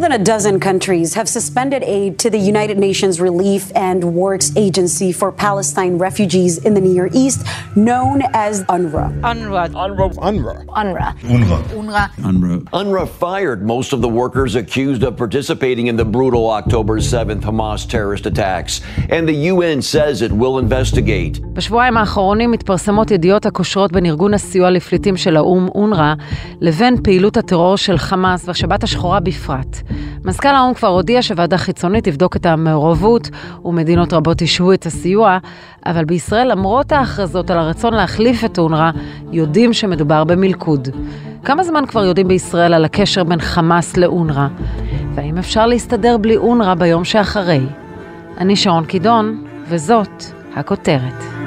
More than a dozen countries have suspended aid to the United Nations Relief and Works Agency for Palestine refugees in the Near East, known as UNRWA. UNRWA. UNRWA. UNRWA. UNRWA. UNRWA. UNRWA. UNRWA. UNRWA fired most of the workers accused of participating in the brutal October 7th Hamas terrorist attacks, and the UN says it will investigate. בשבועיים האחרונים מתפרסמות ידיעות הקושרות בין ארגון הסיוע לפליטים של האו"ם, אונר"א, לבין פעילות הטרור של חמאס והשבת השחורה בפרט. מזכ"ל האו"ם כבר הודיע שוועדה חיצונית תבדוק את המעורבות ומדינות רבות ישהו את הסיוע, אבל בישראל, למרות ההכרזות על הרצון להחליף את אונר"א, יודעים שמדובר במלכוד. כמה זמן כבר יודעים בישראל על הקשר בין חמאס לאונר"א? והאם אפשר להסתדר בלי אונר"א ביום שאחרי? אני שרון קידון, וזאת הכותרת.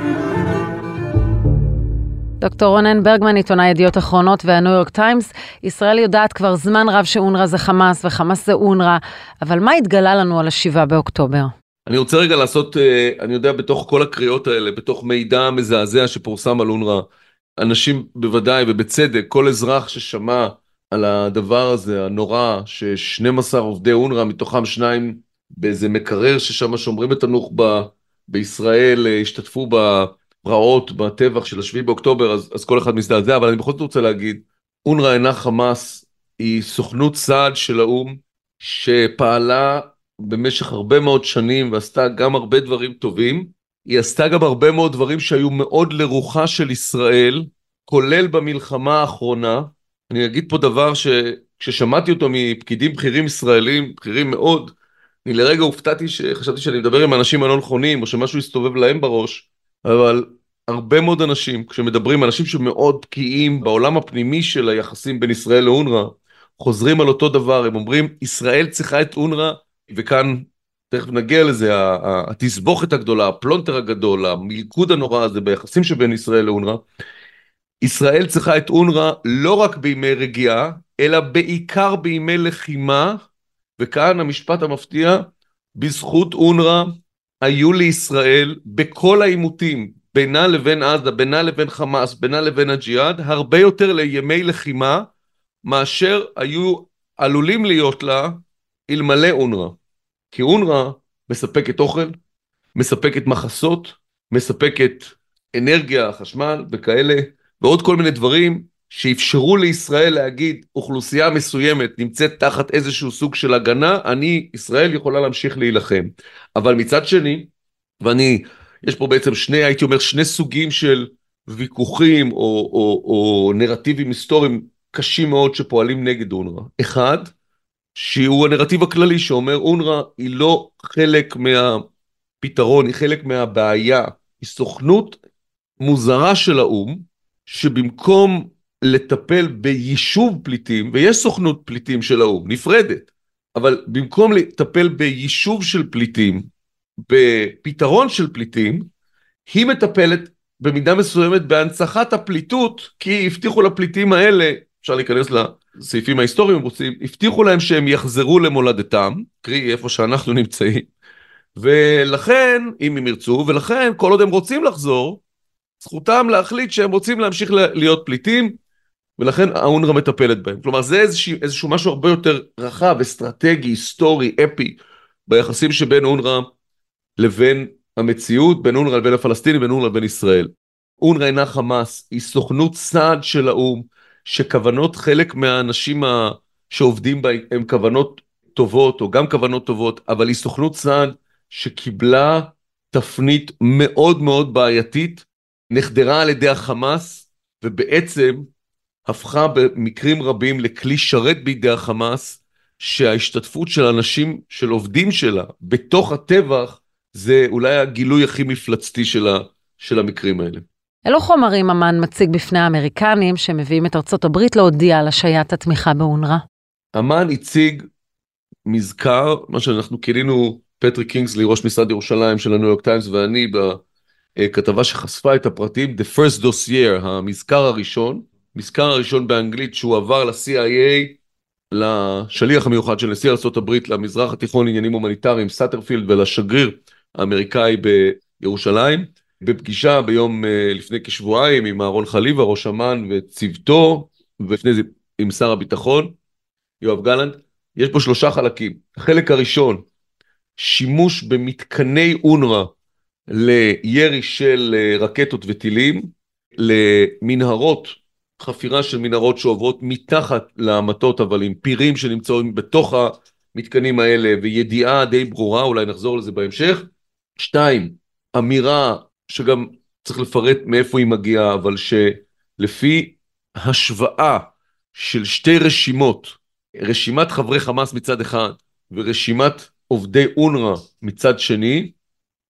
דוקטור רונן ברגמן, עיתונאי ידיעות אחרונות והניו יורק טיימס, ישראל יודעת כבר זמן רב שאונר"א זה חמאס וחמאס זה אונר"א, אבל מה התגלה לנו על השבעה באוקטובר? אני רוצה רגע לעשות, אה, אני יודע, בתוך כל הקריאות האלה, בתוך מידע מזעזע שפורסם על אונר"א, אנשים בוודאי ובצדק, כל אזרח ששמע על הדבר הזה, הנורא, ש-12 עובדי אונר"א, מתוכם שניים באיזה מקרר ששם שומרים את הנוח'בה ב- בישראל, אה, השתתפו בפרעות, בטבח של השביעי באוקטובר, אז, אז כל אחד מזדעזע, אבל אני בכל זאת רוצה להגיד, אונר"א אינה חמאס, היא סוכנות סעד של האו"ם, שפעלה במשך הרבה מאוד שנים ועשתה גם הרבה דברים טובים, היא עשתה גם הרבה מאוד דברים שהיו מאוד לרוחה של ישראל, כולל במלחמה האחרונה. אני אגיד פה דבר שכששמעתי אותו מפקידים בכירים ישראלים, בכירים מאוד, אני לרגע הופתעתי שחשבתי שאני מדבר עם אנשים הלא נכונים, או שמשהו הסתובב להם בראש, אבל הרבה מאוד אנשים, כשמדברים, אנשים שמאוד בקיאים בעולם הפנימי של היחסים בין ישראל לאונר"א, חוזרים על אותו דבר, הם אומרים, ישראל צריכה את אונר"א, וכאן, תכף נגיע לזה, התסבוכת הגדולה, הפלונטר הגדול, המלכוד הנורא הזה ביחסים שבין ישראל לאונר"א, ישראל צריכה את אונר"א לא רק בימי רגיעה, אלא בעיקר בימי לחימה, וכאן המשפט המפתיע, בזכות אונר"א היו לישראל בכל העימותים בינה לבין עזה, בינה לבין חמאס, בינה לבין הג'יהאד, הרבה יותר לימי לחימה מאשר היו עלולים להיות לה אלמלא אונר"א. כי אונר"א מספקת אוכל, מספקת מחסות, מספקת אנרגיה, חשמל וכאלה, ועוד כל מיני דברים שאפשרו לישראל להגיד אוכלוסייה מסוימת נמצאת תחת איזשהו סוג של הגנה, אני, ישראל יכולה להמשיך להילחם. אבל מצד שני, ואני, יש פה בעצם שני, הייתי אומר, שני סוגים של ויכוחים או, או, או נרטיבים היסטוריים קשים מאוד שפועלים נגד אונר"א. אחד, שהוא הנרטיב הכללי שאומר אונר"א היא לא חלק מהפתרון, היא חלק מהבעיה, היא סוכנות מוזרה של האו"ם, שבמקום לטפל ביישוב פליטים, ויש סוכנות פליטים של האו"ם, נפרדת, אבל במקום לטפל ביישוב של פליטים, בפתרון של פליטים, היא מטפלת במידה מסוימת בהנצחת הפליטות, כי הבטיחו לפליטים האלה, אפשר להיכנס לסעיפים ההיסטוריים רוצים, הבטיחו להם שהם יחזרו למולדתם, קרי איפה שאנחנו נמצאים, ולכן, אם הם ירצו, ולכן כל עוד הם רוצים לחזור, זכותם להחליט שהם רוצים להמשיך להיות פליטים, ולכן האונר"א מטפלת בהם. כלומר זה איזשהו, איזשהו משהו הרבה יותר רחב, אסטרטגי, היסטורי, אפי, ביחסים שבין אונר"א לבין המציאות, בין אונר"א לבין הפלסטינים, בין אונר"א לבין ישראל. אונר"א אינה חמאס, היא סוכנות סעד של האו"ם, שכוונות חלק מהאנשים ה... שעובדים בה הם כוונות טובות, או גם כוונות טובות, אבל היא סוכנות סעד שקיבלה תפנית מאוד מאוד בעייתית, נחדרה על ידי החמאס, ובעצם הפכה במקרים רבים לכלי שרת בידי החמאס, שההשתתפות של אנשים, של עובדים שלה, בתוך הטבח, זה אולי הגילוי הכי מפלצתי של, ה, של המקרים האלה. אילו חומרים אמ"ן מציג בפני האמריקנים שמביאים את ארצות הברית להודיע על השעיית התמיכה באונר"א? אמ"ן הציג מזכר, מה שאנחנו כינינו פטריק קינגסלי, ראש משרד ירושלים של הניו יורק טיימס ואני, בכתבה שחשפה את הפרטים, The First Dossier, המזכר הראשון, מזכר הראשון באנגלית שהוא עבר ל-CIA, לשליח המיוחד של נשיא ארה"ב למזרח התיכון לעניינים הומניטריים, סאטרפילד, ולשגריר האמריקאי בירושלים. בפגישה ביום אה, לפני כשבועיים עם אהרון חליבה, ראש אמ"ן וצוותו, ולפני זה עם שר הביטחון, יואב גלנט, יש פה שלושה חלקים. החלק הראשון, שימוש במתקני אונר"א לירי של אה, רקטות וטילים, למנהרות, חפירה של מנהרות שעוברות מתחת למטות אבל עם פירים שנמצאים בתוך המתקנים האלה וידיעה די ברורה, אולי נחזור לזה בהמשך. שתיים, אמירה שגם צריך לפרט מאיפה היא מגיעה, אבל שלפי השוואה של שתי רשימות, רשימת חברי חמאס מצד אחד ורשימת עובדי אונר"א מצד שני,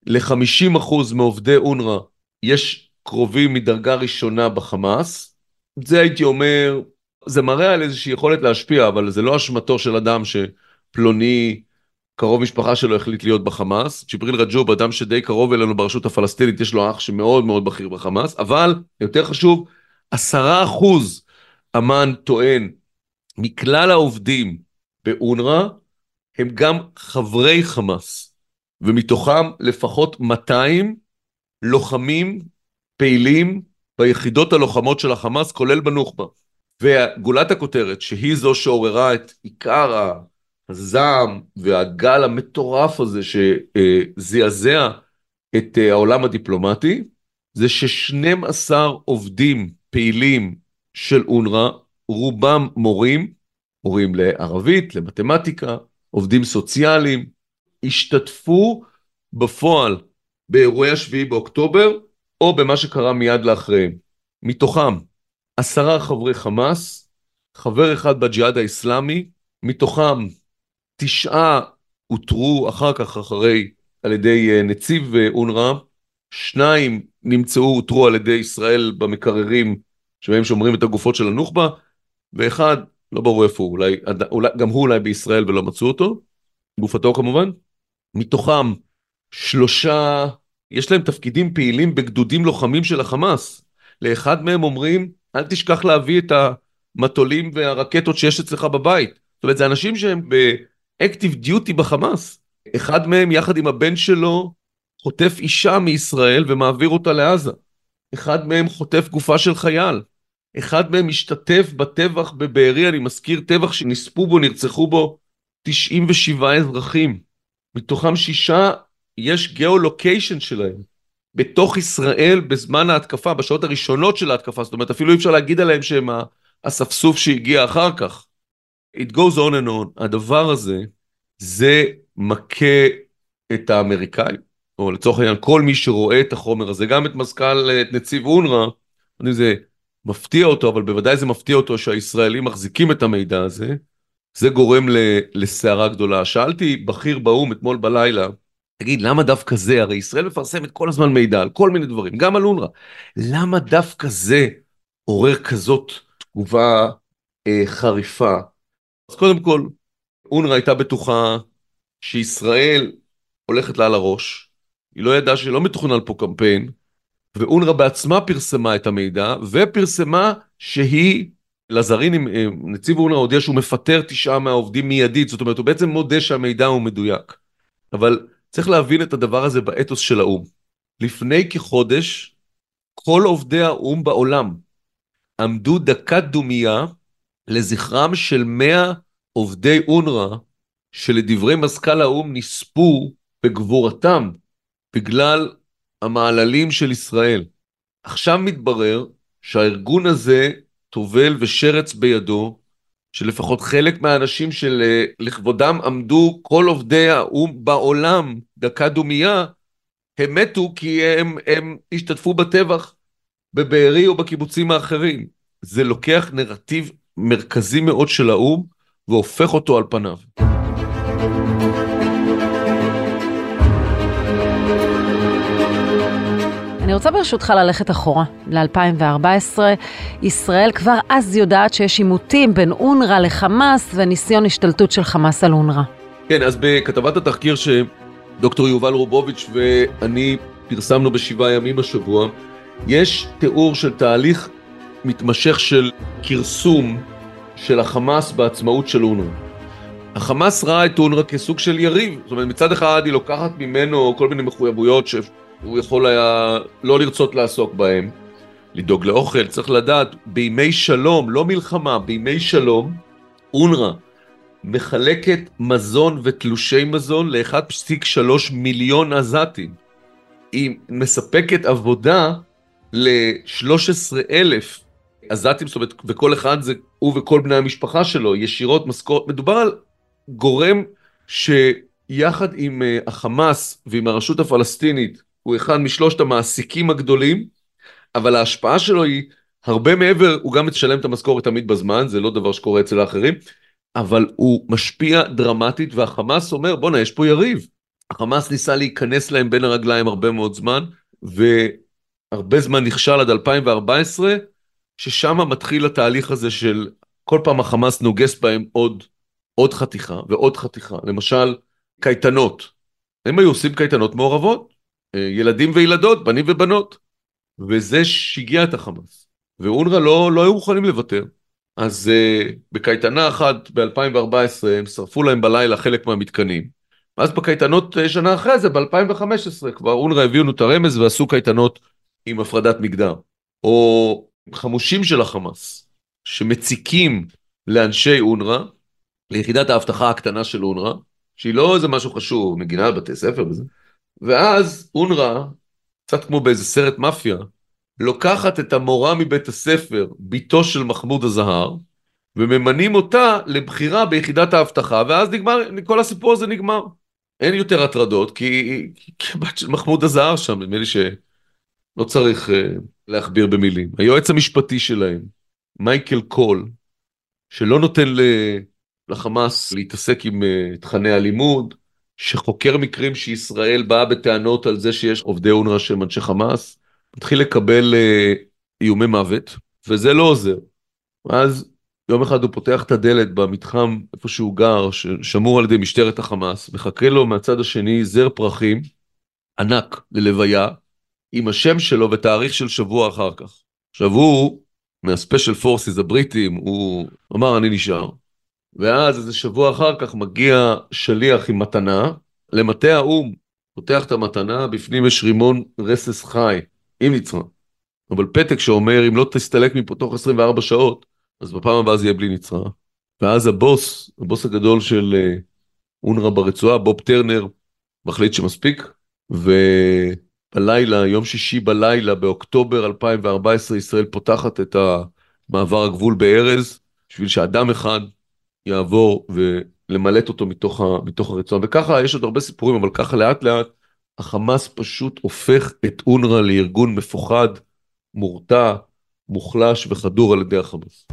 ל-50% מעובדי אונר"א יש קרובים מדרגה ראשונה בחמאס. זה הייתי אומר, זה מראה על איזושהי יכולת להשפיע, אבל זה לא אשמתו של אדם שפלוני קרוב משפחה שלו החליט להיות בחמאס. ג'יבריל רג'וב, אדם שדי קרוב אלינו ברשות הפלסטינית, יש לו אח שמאוד מאוד בכיר בחמאס, אבל יותר חשוב, עשרה אחוז אמ"ן טוען מכלל העובדים באונר"א הם גם חברי חמאס, ומתוכם לפחות 200 לוחמים פעילים ביחידות הלוחמות של החמאס, כולל בנוח'בה. וגולת הכותרת, שהיא זו שעוררה את עיקר הזעם והגל המטורף הזה שזעזע את העולם הדיפלומטי, זה ש-12 עובדים פעילים של אונר"א, רובם מורים, מורים לערבית, למתמטיקה, עובדים סוציאליים, השתתפו בפועל באירועי השביעי באוקטובר, או במה שקרה מיד לאחריהם. מתוכם עשרה חברי חמאס, חבר אחד בג'יהאד האיסלאמי, מתוכם תשעה אותרו אחר כך אחרי על ידי אה, נציב אה, אונר"א, שניים נמצאו, אותרו על ידי ישראל במקררים שבהם שומרים את הגופות של הנוח'בה, ואחד, לא ברור איפה הוא, אולי, אולי, גם הוא אולי בישראל ולא מצאו אותו, גופתו כמובן. מתוכם שלושה, יש להם תפקידים פעילים בגדודים לוחמים של החמאס. לאחד מהם אומרים, אל תשכח להביא את המטולים והרקטות שיש אצלך בבית. זאת אומרת, זה אנשים שהם באקטיב דיוטי בחמאס. אחד מהם, יחד עם הבן שלו, חוטף אישה מישראל ומעביר אותה לעזה. אחד מהם חוטף גופה של חייל. אחד מהם משתתף בטבח בבארי, אני מזכיר טבח שנספו בו, נרצחו בו 97 אזרחים. מתוכם שישה, יש גיאו-לוקיישן שלהם. בתוך ישראל בזמן ההתקפה, בשעות הראשונות של ההתקפה, זאת אומרת אפילו אי אפשר להגיד עליהם שהם האספסוף שהגיע אחר כך. It goes on and on. הדבר הזה, זה מכה את האמריקאים, או לצורך העניין כל מי שרואה את החומר הזה, גם את מזכ"ל, את נציב אונר"א, זה מפתיע אותו, אבל בוודאי זה מפתיע אותו שהישראלים מחזיקים את המידע הזה, זה גורם לסערה גדולה. שאלתי בכיר באו"ם אתמול בלילה, תגיד, למה דווקא זה? הרי ישראל מפרסמת כל הזמן מידע על כל מיני דברים, גם על אונר"א. למה דווקא זה עורר כזאת תגובה אה, חריפה? אז קודם כל, אונר"א הייתה בטוחה שישראל הולכת לה על הראש, היא לא ידעה שלא מתוכנן פה קמפיין, ואונר"א בעצמה פרסמה את המידע, ופרסמה שהיא, לזרין, נציב אונר"א הודיע שהוא מפטר תשעה מהעובדים מיידית, זאת אומרת הוא בעצם מודה שהמידע הוא מדויק. אבל צריך להבין את הדבר הזה באתוס של האו"ם. לפני כחודש, כל עובדי האו"ם בעולם עמדו דקת דומייה לזכרם של 100 עובדי אונר"א, שלדברי מזכ"ל האו"ם נספו בגבורתם בגלל המעללים של ישראל. עכשיו מתברר שהארגון הזה טובל ושרץ בידו, שלפחות חלק מהאנשים שלכבודם עמדו כל עובדי האו"ם בעולם דקה דומייה, הם מתו כי הם, הם השתתפו בטבח בבארי או בקיבוצים האחרים. זה לוקח נרטיב מרכזי מאוד של האו"ם והופך אותו על פניו. אני רוצה ברשותך ללכת אחורה, ל-2014. ישראל כבר אז יודעת שיש עימותים בין אונר"א לחמאס וניסיון השתלטות של חמאס על אונר"א. כן, אז בכתבת התחקיר שדוקטור יובל רובוביץ' ואני פרסמנו בשבעה ימים השבוע, יש תיאור של תהליך מתמשך של כרסום של החמאס בעצמאות של אונר"א. החמאס ראה את אונר"א כסוג של יריב, זאת אומרת מצד אחד היא לוקחת ממנו כל מיני מחויבויות ש... הוא יכול היה לא לרצות לעסוק בהם. לדאוג לאוכל, צריך לדעת, בימי שלום, לא מלחמה, בימי שלום, אונר"א מחלקת מזון ותלושי מזון ל-1.3 מיליון עזתים. היא מספקת עבודה ל-13 אלף עזתים, זאת אומרת, וכל אחד זה הוא וכל בני המשפחה שלו, ישירות משכורת, מדובר על גורם שיחד עם uh, החמאס ועם הרשות הפלסטינית, הוא אחד משלושת המעסיקים הגדולים, אבל ההשפעה שלו היא הרבה מעבר, הוא גם משלם את המשכורת תמיד בזמן, זה לא דבר שקורה אצל האחרים, אבל הוא משפיע דרמטית, והחמאס אומר, בואנה, יש פה יריב. החמאס ניסה להיכנס להם בין הרגליים הרבה מאוד זמן, והרבה זמן נכשל עד 2014, ששם מתחיל התהליך הזה של כל פעם החמאס נוגס בהם עוד, עוד חתיכה ועוד חתיכה. למשל, קייטנות. הם היו עושים קייטנות מעורבות, אה, ילדים וילדות, בנים ובנות. וזה שיגע את החמאס. ואונר"א לא, לא היו מוכנים לוותר. אז uh, בקייטנה אחת ב-2014 הם שרפו להם בלילה חלק מהמתקנים. ואז בקייטנות uh, שנה אחרי זה, ב-2015, כבר אונר"א הביאו לנו את הרמז ועשו קייטנות עם הפרדת מגדר. או חמושים של החמאס, שמציקים לאנשי אונר"א, ליחידת האבטחה הקטנה של אונר"א, שהיא לא איזה משהו חשוב, מגינה על בתי ספר וזה. ואז אונר"א קצת כמו באיזה סרט מאפיה, לוקחת את המורה מבית הספר, בתו של מחמוד הזהר, וממנים אותה לבחירה ביחידת האבטחה, ואז נגמר, כל הסיפור הזה נגמר. אין יותר הטרדות, כי כבת של מחמוד הזהר שם, נדמה לי שלא צריך uh, להכביר במילים. היועץ המשפטי שלהם, מייקל קול, שלא נותן לחמאס להתעסק עם uh, תכני הלימוד, שחוקר מקרים שישראל באה בטענות על זה שיש עובדי אונר"א שהם אנשי חמאס, מתחיל לקבל אה, איומי מוות, וזה לא עוזר. אז יום אחד הוא פותח את הדלת במתחם איפה שהוא גר, ששמור על ידי משטרת החמאס, מחכה לו מהצד השני זר פרחים ענק ללוויה, עם השם שלו ותאריך של שבוע אחר כך. עכשיו הוא, מהספיישל פורסיס הבריטים, הוא אמר אני נשאר. ואז איזה שבוע אחר כך מגיע שליח עם מתנה למטה האו"ם, פותח את המתנה, בפנים יש רימון רסס חי, עם נצרה. אבל פתק שאומר, אם לא תסתלק מפה תוך 24 שעות, אז בפעם הבאה זה יהיה בלי נצרה. ואז הבוס, הבוס הגדול של אה, אונר"א ברצועה, בוב טרנר, מחליט שמספיק, ובלילה, יום שישי בלילה, באוקטובר 2014, ישראל פותחת את מעבר הגבול בארז, בשביל שאדם אחד יעבור ולמלט אותו מתוך, ה, מתוך הרצון. וככה יש עוד הרבה סיפורים, אבל ככה לאט לאט החמאס פשוט הופך את אונר"א לארגון מפוחד, מורתע, מוחלש וחדור על ידי החמאס.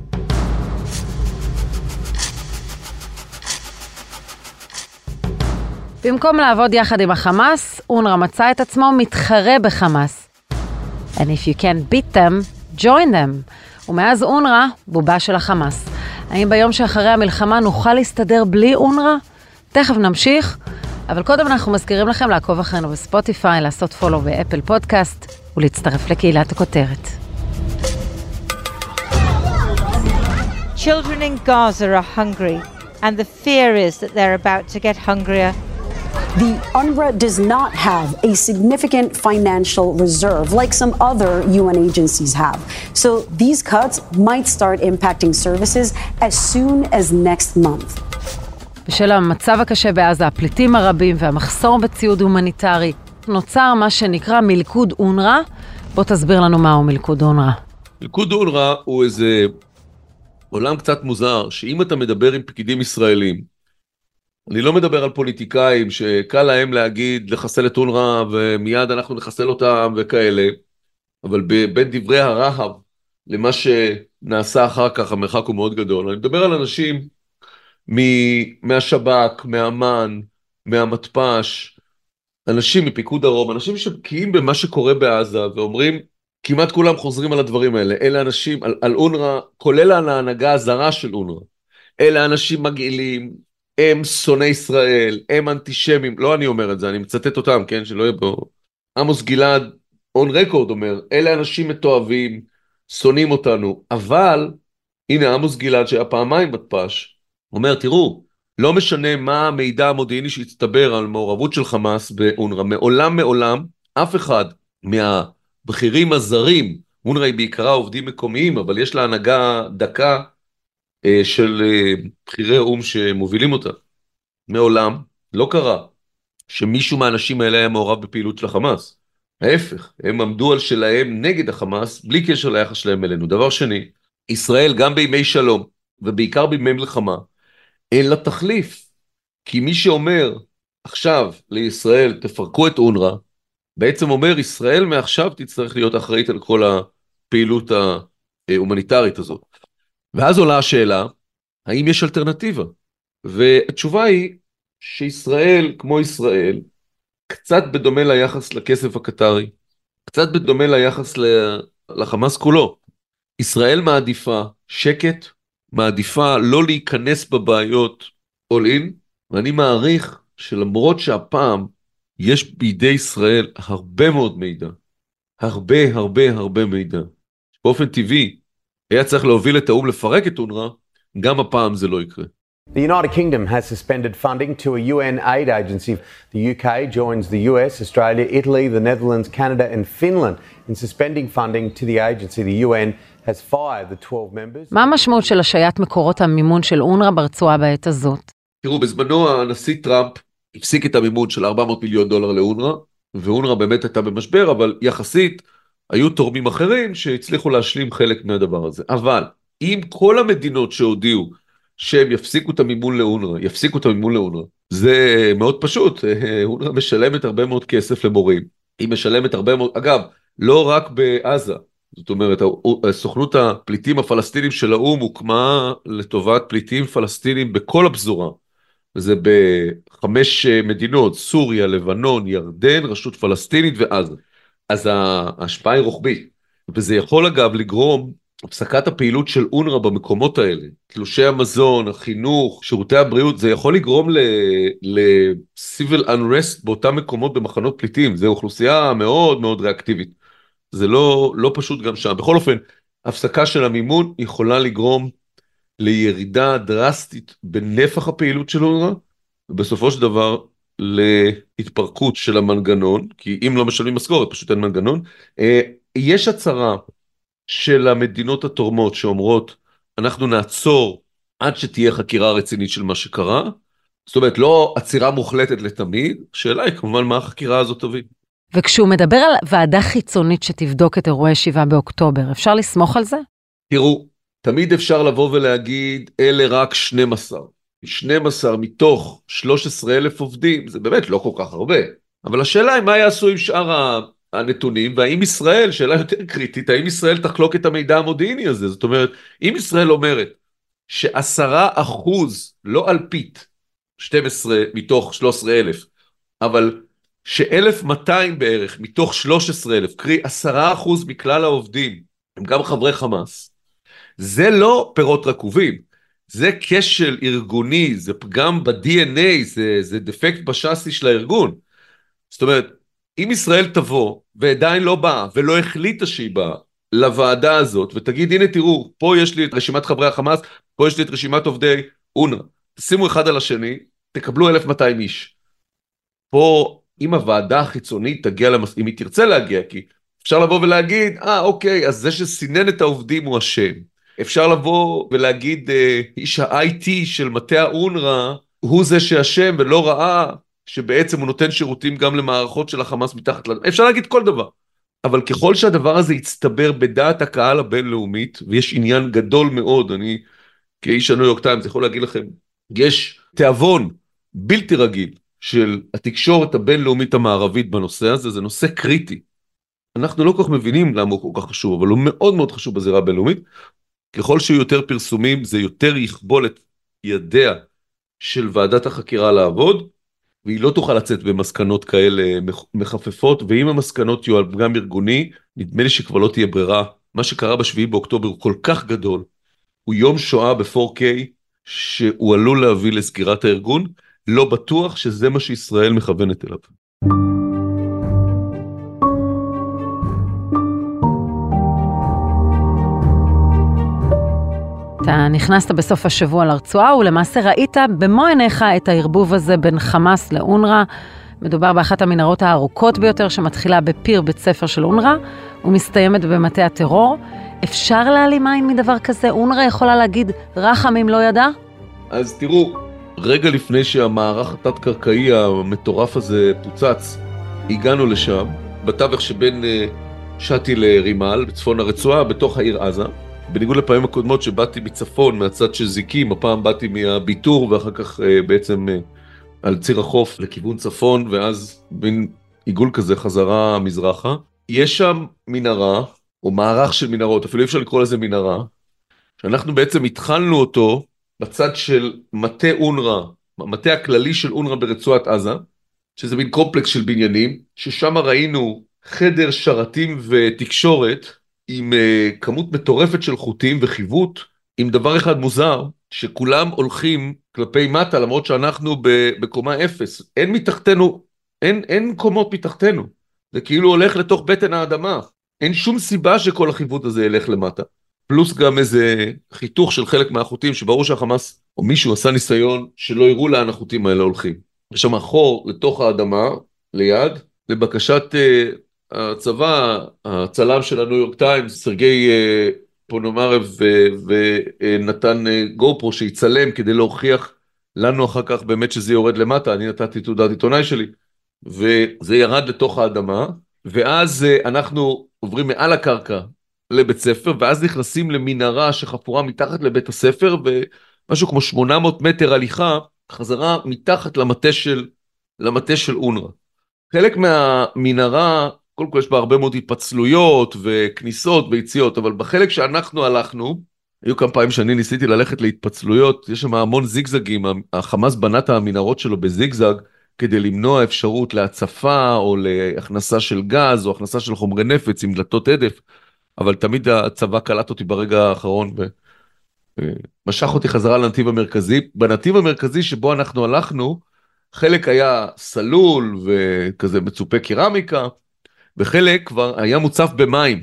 במקום לעבוד יחד עם החמאס, אונר"א מצא את עצמו מתחרה בחמאס. And if you can't beat them, join them. ומאז אונר"א בובה של החמאס. האם ביום שאחרי המלחמה נוכל להסתדר בלי אונר"א? תכף נמשיך, אבל קודם אנחנו מזכירים לכם לעקוב אחרינו בספוטיפיי, לעשות פולו באפל פודקאסט ולהצטרף לקהילת הכותרת. Children in Gaza are hungry, and the fear is that they're about to get hungrier The UNRWA does not have a significant financial reserve like some other UN agencies have. So these cuts might start impacting services as soon as next month. בשל המצב הקשה בעזה, הפליטים הרבים והמחסור בציוד הומניטרי, נוצר מה שנקרא מלכוד אונר"א. בוא תסביר לנו מהו מלכוד אונר"א. מלכוד אונר"א הוא איזה עולם קצת מוזר, שאם אתה מדבר עם פקידים ישראלים, אני לא מדבר על פוליטיקאים שקל להם להגיד לחסל את אונר"א ומיד אנחנו נחסל אותם וכאלה, אבל בין דברי הרהב למה שנעשה אחר כך המרחק הוא מאוד גדול. אני מדבר על אנשים מהשב"כ, מאמ"ן, מהמתפ"ש, אנשים מפיקוד דרום, אנשים שבקיאים במה שקורה בעזה ואומרים, כמעט כולם חוזרים על הדברים האלה, אלה אנשים, על, על אונר"א, כולל על ההנהגה הזרה של אונר"א, אלה אנשים מגעילים, הם שונאי ישראל, הם אנטישמים, לא אני אומר את זה, אני מצטט אותם, כן, שלא יהיה פה... עמוס גלעד, און רקורד אומר, אלה אנשים מתועבים, שונאים אותנו, אבל הנה עמוס גלעד שהיה פעמיים מתפ"ש, אומר, תראו, לא משנה מה המידע המודיעיני שהצטבר על מעורבות של חמאס באונר"א, מעולם מעולם אף אחד מהבכירים הזרים, אונר"א היא בעיקרה עובדים מקומיים, אבל יש לה הנהגה דקה של אה, בכירי האו"ם שמובילים אותה. מעולם לא קרה שמישהו מהאנשים האלה היה מעורב בפעילות של החמאס. ההפך, הם עמדו על שלהם נגד החמאס, בלי קשר ליחס שלהם אלינו. דבר שני, ישראל גם בימי שלום, ובעיקר בימי מלחמה, אין לה תחליף. כי מי שאומר עכשיו לישראל, תפרקו את אונר"א, בעצם אומר, ישראל מעכשיו תצטרך להיות אחראית על כל הפעילות ההומניטרית הזאת. ואז עולה השאלה, האם יש אלטרנטיבה? והתשובה היא שישראל, כמו ישראל, קצת בדומה ליחס לכסף הקטרי, קצת בדומה ליחס לחמאס כולו. ישראל מעדיפה שקט, מעדיפה לא להיכנס בבעיות all in, ואני מעריך שלמרות שהפעם יש בידי ישראל הרבה מאוד מידע, הרבה הרבה הרבה מידע, באופן טבעי היה צריך להוביל את האו"ם לפרק את אונר"א, גם הפעם זה לא יקרה. The United Kingdom has suspended funding to a UN aid agency. The UK joins the US, Australia, Italy, the Netherlands, Canada, and Finland in suspending funding to the agency. The UN has fired the 12 members. מה המשמעות של השעיית מקורות המימון של אונר"א ברצועה בעת הזאת? תראו, בזמנו הנשיא טראמפ הפסיק את המימון של 400 מיליון דולר לאונר"א, ואונר"א באמת הייתה במשבר, אבל יחסית היו תורמים אחרים שהצליחו להשלים חלק מהדבר הזה. אבל אם כל המדינות שהודיעו שהם יפסיקו את המימון לאונר"א, יפסיקו את המימון לאונר"א, זה מאוד פשוט, אונר"א משלמת הרבה מאוד כסף למורים, היא משלמת הרבה מאוד, אגב, לא רק בעזה, זאת אומרת, סוכנות הפליטים הפלסטינים של האו"ם הוקמה לטובת פליטים פלסטינים בכל הפזורה. זה בחמש מדינות, סוריה, לבנון, ירדן, רשות פלסטינית ועזה. אז ההשפעה היא רוחבית. וזה יכול אגב לגרום הפסקת הפעילות של אונר"א במקומות האלה, תלושי המזון, החינוך, שירותי הבריאות, זה יכול לגרום ל-civil unrest באותם מקומות במחנות פליטים, זו אוכלוסייה מאוד מאוד ריאקטיבית. זה לא, לא פשוט גם שם. בכל אופן, הפסקה של המימון יכולה לגרום לירידה דרסטית בנפח הפעילות של אונר"א, ובסופו של דבר להתפרקות של המנגנון, כי אם לא משלמים משכורת פשוט אין מנגנון. אה, יש הצהרה של המדינות התורמות שאומרות אנחנו נעצור עד שתהיה חקירה רצינית של מה שקרה, זאת אומרת לא עצירה מוחלטת לתמיד, השאלה היא כמובן מה החקירה הזאת תביא. וכשהוא מדבר על ועדה חיצונית שתבדוק את אירועי 7 באוקטובר, אפשר לסמוך על זה? תראו, תמיד אפשר לבוא ולהגיד אלה רק 12. 12 מתוך 13 אלף עובדים זה באמת לא כל כך הרבה. אבל השאלה היא מה יעשו עם שאר הנתונים והאם ישראל, שאלה יותר קריטית, האם ישראל תחלוק את המידע המודיעיני הזה? זאת אומרת, אם ישראל אומרת שעשרה אחוז, לא אלפית, 12 מתוך 13 אלף, אבל ש-1,200 בערך מתוך 13 אלף, קרי עשרה אחוז מכלל העובדים, הם גם חברי חמאס, זה לא פירות רקובים. זה כשל ארגוני, זה פגם ב-DNA, זה, זה דפקט בשאסי של הארגון. זאת אומרת, אם ישראל תבוא ועדיין לא באה ולא החליטה שהיא באה לוועדה הזאת ותגיד הנה תראו פה יש לי את רשימת חברי החמאס פה יש לי את רשימת עובדי אונר"א שימו אחד על השני תקבלו 1200 איש. פה אם הוועדה החיצונית תגיע למס... אם היא תרצה להגיע כי אפשר לבוא ולהגיד אה אוקיי אז זה שסינן את העובדים הוא אשם אפשר לבוא ולהגיד אה, איש ה-IT של מטה האונר"א הוא זה שאשם ולא ראה שבעצם הוא נותן שירותים גם למערכות של החמאס מתחת ל... אפשר להגיד כל דבר. אבל ככל שהדבר הזה יצטבר בדעת הקהל הבינלאומית, ויש עניין גדול מאוד, אני כאיש הניו יורק טיימס יכול להגיד לכם, יש תיאבון בלתי רגיל של התקשורת הבינלאומית המערבית בנושא הזה, זה נושא קריטי. אנחנו לא כל כך מבינים למה הוא כל כך חשוב, אבל הוא מאוד מאוד חשוב בזירה הבינלאומית. ככל שיהיו יותר פרסומים, זה יותר יכבול את ידיה של ועדת החקירה לעבוד, והיא לא תוכל לצאת במסקנות כאלה מחפפות, ואם המסקנות יהיו על פגם ארגוני, נדמה לי שכבר לא תהיה ברירה. מה שקרה בשביעי באוקטובר הוא כל כך גדול, הוא יום שואה ב-4K, שהוא עלול להביא לסגירת הארגון, לא בטוח שזה מה שישראל מכוונת אליו. אתה נכנסת בסוף השבוע לרצועה ולמעשה ראית במו עיניך את הערבוב הזה בין חמאס לאונר"א, מדובר באחת המנהרות הארוכות ביותר שמתחילה בפיר בית ספר של אונר"א ומסתיימת במטה הטרור. אפשר להעלים עין מדבר כזה? אונר"א יכולה להגיד, רחם אם לא ידע? אז תראו, רגע לפני שהמערך התת-קרקעי המטורף הזה פוצץ, הגענו לשם, בתווך שבין אה, שתי לרימל, בצפון הרצועה, בתוך העיר עזה. בניגוד לפעמים הקודמות שבאתי מצפון, מהצד של זיקים, הפעם באתי מהביטור ואחר כך אה, בעצם אה, על ציר החוף לכיוון צפון, ואז מין עיגול כזה חזרה מזרחה. יש שם מנהרה, או מערך של מנהרות, אפילו אי אפשר לקרוא לזה מנהרה, שאנחנו בעצם התחלנו אותו בצד של מטה אונר"א, המטה הכללי של אונר"א ברצועת עזה, שזה מין קומפלקס של בניינים, ששם ראינו חדר שרתים ותקשורת עם uh, כמות מטורפת של חוטים וחיווט, עם דבר אחד מוזר, שכולם הולכים כלפי מטה למרות שאנחנו בקומה אפס. אין מתחתנו, אין, אין קומות מתחתנו. זה כאילו הולך לתוך בטן האדמה. אין שום סיבה שכל החיווט הזה ילך למטה. פלוס גם איזה חיתוך של חלק מהחוטים, שברור שהחמאס או מישהו עשה ניסיון שלא יראו לאן החוטים האלה הולכים. יש שם חור לתוך האדמה, ליד, לבקשת uh, הצבא, הצלם של הניו יורק טיימס, סרגי uh, פונומרב ונתן uh, גו פרו שיצלם כדי להוכיח לנו אחר כך באמת שזה יורד למטה, אני נתתי תעודת עיתונאי שלי, וזה ירד לתוך האדמה, ואז אנחנו עוברים מעל הקרקע לבית ספר, ואז נכנסים למנהרה שחפורה מתחת לבית הספר, ומשהו כמו 800 מטר הליכה, חזרה מתחת למטה של, של אונר"א. חלק מהמנהרה, קודם כל יש בה הרבה מאוד התפצלויות וכניסות ויציאות, אבל בחלק שאנחנו הלכנו, היו כמה פעמים שאני ניסיתי ללכת להתפצלויות, יש שם המון זיגזגים, החמאס בנה את המנהרות שלו בזיגזג, כדי למנוע אפשרות להצפה או להכנסה של גז או הכנסה של חומרי נפץ עם דלתות הדף, אבל תמיד הצבא קלט אותי ברגע האחרון ומשך אותי חזרה לנתיב המרכזי. בנתיב המרכזי שבו אנחנו הלכנו, חלק היה סלול וכזה מצופה קרמיקה, וחלק כבר היה מוצף במים.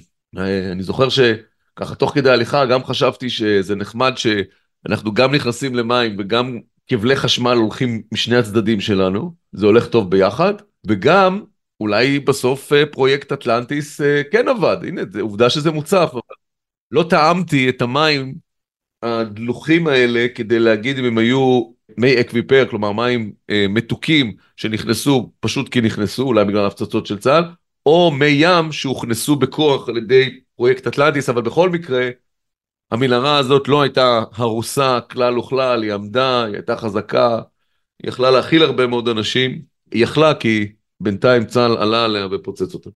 אני זוכר שככה תוך כדי הליכה גם חשבתי שזה נחמד שאנחנו גם נכנסים למים וגם כבלי חשמל הולכים משני הצדדים שלנו, זה הולך טוב ביחד, וגם אולי בסוף אה, פרויקט אטלנטיס אה, כן עבד, הנה, זה עובדה שזה מוצף, אבל לא טעמתי את המים הדלוחים האלה כדי להגיד אם הם היו מי אקוויפר, כלומר מים אה, מתוקים שנכנסו פשוט כי נכנסו, אולי בגלל הפצצות של צה"ל, או מי ים שהוכנסו בכוח על ידי פרויקט אטלנטיס, אבל בכל מקרה, המנהרה הזאת לא הייתה הרוסה כלל וכלל, היא עמדה, היא הייתה חזקה, היא יכלה להכיל הרבה מאוד אנשים, היא יכלה כי בינתיים צה"ל עלה עליה ופוצץ אותה.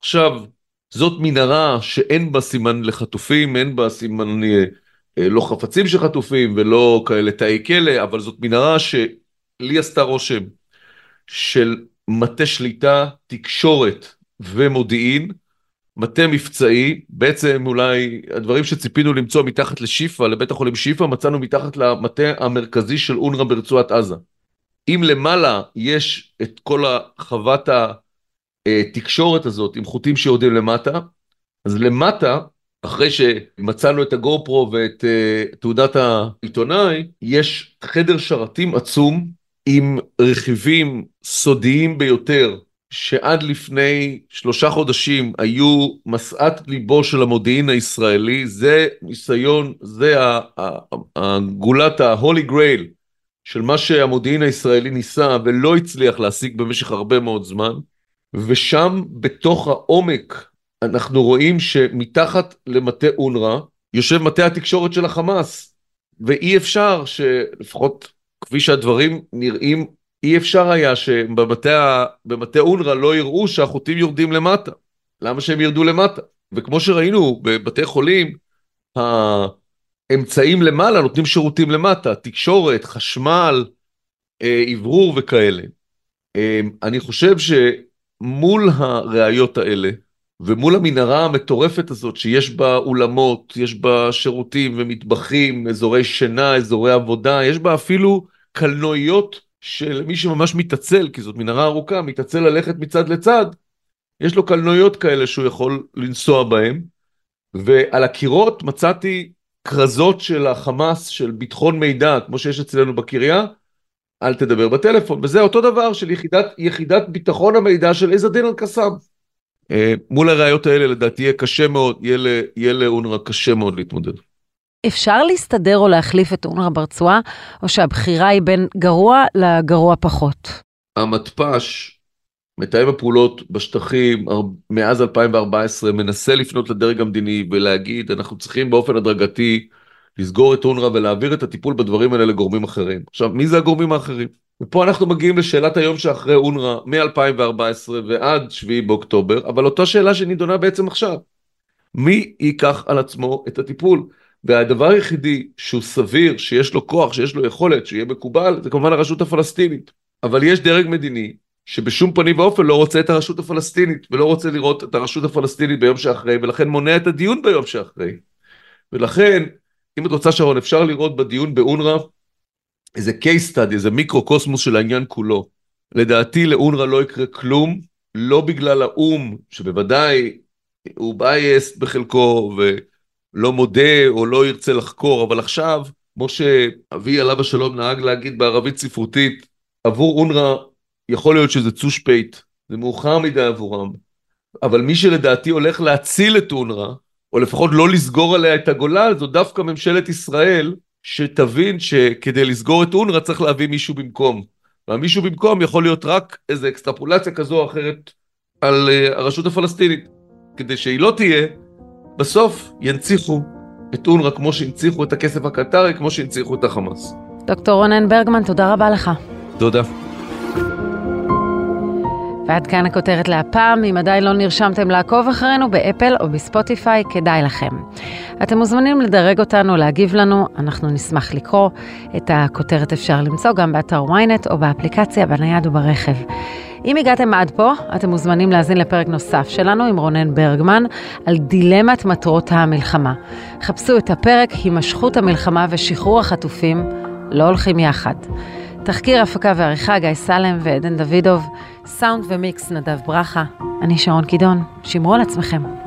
עכשיו, זאת מנהרה שאין בה סימן לחטופים, אין בה סימן אה, אה, לא חפצים של חטופים ולא כאלה תאי כלא, אבל זאת מנהרה שלי עשתה רושם של מטה שליטה, תקשורת ומודיעין, מטה מבצעי, בעצם אולי הדברים שציפינו למצוא מתחת לשיפא, לבית החולים שיפא, מצאנו מתחת למטה המרכזי של אונר"א ברצועת עזה. אם למעלה יש את כל חוות התקשורת הזאת עם חוטים שיורדים למטה, אז למטה, אחרי שמצאנו את הגו פרו ואת uh, תעודת העיתונאי, יש חדר שרתים עצום עם רכיבים סודיים ביותר שעד לפני שלושה חודשים היו משאת ליבו של המודיעין הישראלי, זה ניסיון, זה הגולת ה-Holy Grail של מה שהמודיעין הישראלי ניסה ולא הצליח להשיג במשך הרבה מאוד זמן, ושם בתוך העומק אנחנו רואים שמתחת למטה אונר"א יושב מטה התקשורת של החמאס, ואי אפשר שלפחות כפי שהדברים נראים אי אפשר היה שבמטה אונר"א לא יראו שהחוטים יורדים למטה. למה שהם ירדו למטה? וכמו שראינו בבתי חולים, האמצעים למעלה נותנים שירותים למטה, תקשורת, חשמל, אה, אוורור וכאלה. אה, אני חושב שמול הראיות האלה, ומול המנהרה המטורפת הזאת שיש בה אולמות, יש בה שירותים ומטבחים, אזורי שינה, אזורי עבודה, יש בה אפילו קלנועיות של מי שממש מתעצל, כי זאת מנהרה ארוכה, מתעצל ללכת מצד לצד, יש לו קלנועיות כאלה שהוא יכול לנסוע בהן, ועל הקירות מצאתי כרזות של החמאס, של ביטחון מידע, כמו שיש אצלנו בקריה, אל תדבר בטלפון, וזה אותו דבר של יחידת, יחידת ביטחון המידע של עז א-דין אל-קסאם. אה, מול הראיות האלה לדעתי יהיה קשה מאוד, יהיה לאונר"א קשה מאוד להתמודד. אפשר להסתדר או להחליף את אונר"א ברצועה, או שהבחירה היא בין גרוע לגרוע פחות? המתפ"ש, מתאם הפעולות בשטחים מאז 2014, מנסה לפנות לדרג המדיני ולהגיד, אנחנו צריכים באופן הדרגתי לסגור את אונר"א ולהעביר את הטיפול בדברים האלה לגורמים אחרים. עכשיו, מי זה הגורמים האחרים? ופה אנחנו מגיעים לשאלת היום שאחרי אונר"א מ-2014 ועד 7 באוקטובר, אבל אותה שאלה שנידונה בעצם עכשיו. מי ייקח על עצמו את הטיפול? והדבר היחידי שהוא סביר, שיש לו כוח, שיש לו יכולת, שיהיה מקובל, זה כמובן הרשות הפלסטינית. אבל יש דרג מדיני שבשום פנים ואופן לא רוצה את הרשות הפלסטינית, ולא רוצה לראות את הרשות הפלסטינית ביום שאחרי, ולכן מונע את הדיון ביום שאחרי. ולכן, אם את רוצה שרון, אפשר לראות בדיון באונר"א איזה case study, איזה מיקרו-קוסמוס של העניין כולו. לדעתי לאונר"א לא יקרה כלום, לא בגלל האו"ם, שבוודאי הוא בייסט בחלקו, ו... לא מודה או לא ירצה לחקור, אבל עכשיו, כמו שאבי עליו השלום נהג להגיד בערבית ספרותית, עבור אונר"א יכול להיות שזה צושפייט, זה מאוחר מדי עבורם, אבל מי שלדעתי הולך להציל את אונר"א, או לפחות לא לסגור עליה את הגולל, זו דווקא ממשלת ישראל, שתבין שכדי לסגור את אונר"א צריך להביא מישהו במקום. והמישהו במקום יכול להיות רק איזו אקסטרפולציה כזו או אחרת על uh, הרשות הפלסטינית. כדי שהיא לא תהיה, בסוף ינציחו את אונר"א כמו שהנציחו את הכסף הקטרי, כמו שהנציחו את החמאס. דוקטור רונן ברגמן, תודה רבה לך. תודה. ועד כאן הכותרת להפעם, אם עדיין לא נרשמתם לעקוב אחרינו באפל או בספוטיפיי, כדאי לכם. אתם מוזמנים לדרג אותנו, להגיב לנו, אנחנו נשמח לקרוא. את הכותרת אפשר למצוא גם באתר ynet או באפליקציה, בנייד וברכב. אם הגעתם עד פה, אתם מוזמנים להאזין לפרק נוסף שלנו עם רונן ברגמן על דילמת מטרות המלחמה. חפשו את הפרק הימשכות המלחמה ושחרור החטופים לא הולכים יחד. תחקיר, הפקה ועריכה גיא סלם ועדן דוידוב, סאונד ומיקס נדב ברכה. אני שרון קידון, שמרו על עצמכם.